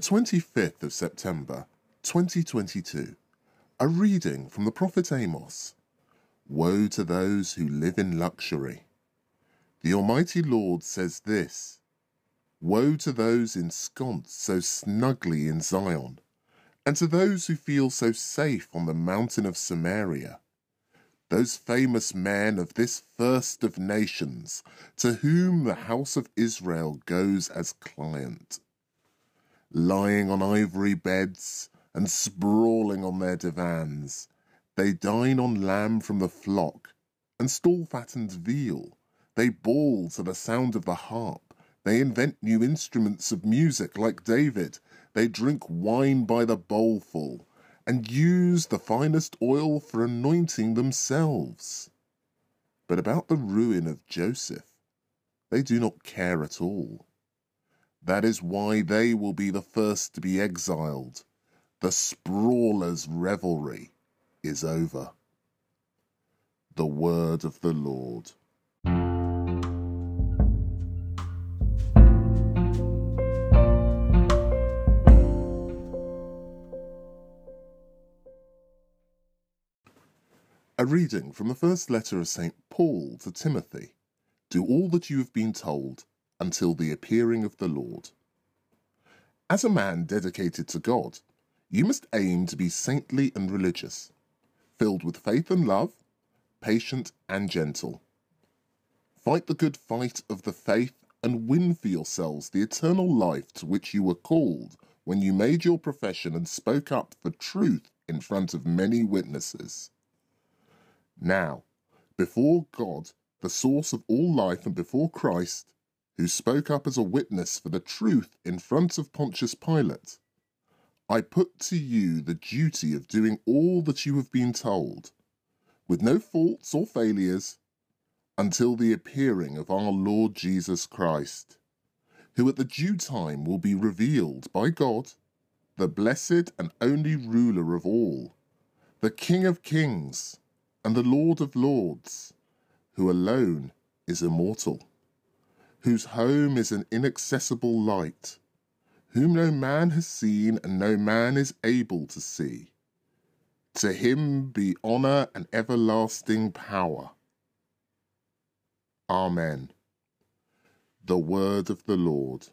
25th of September, 2022. A reading from the prophet Amos. Woe to those who live in luxury. The Almighty Lord says this Woe to those ensconced so snugly in Zion, and to those who feel so safe on the mountain of Samaria those famous men of this first of nations, to whom the house of Israel goes as client. Lying on ivory beds and sprawling on their divans, they dine on lamb from the flock and stall fattened veal. They bawl to the sound of the harp. They invent new instruments of music like David. They drink wine by the bowlful and use the finest oil for anointing themselves. But about the ruin of Joseph, they do not care at all. That is why they will be the first to be exiled. The sprawler's revelry is over. The word of the Lord. A reading from the first letter of St. Paul to Timothy. Do all that you have been told until the appearing of the Lord. As a man dedicated to God, you must aim to be saintly and religious, filled with faith and love, patient and gentle. Fight the good fight of the faith and win for yourselves the eternal life to which you were called when you made your profession and spoke up for truth in front of many witnesses. Now, before God, the source of all life, and before Christ, who spoke up as a witness for the truth in front of Pontius Pilate, I put to you the duty of doing all that you have been told, with no faults or failures, until the appearing of our Lord Jesus Christ, who at the due time will be revealed by God, the blessed and only ruler of all, the King of kings and the Lord of Lords, who alone is immortal, whose home is an inaccessible light, whom no man has seen and no man is able to see. To him be honour and everlasting power. Amen. The word of the Lord.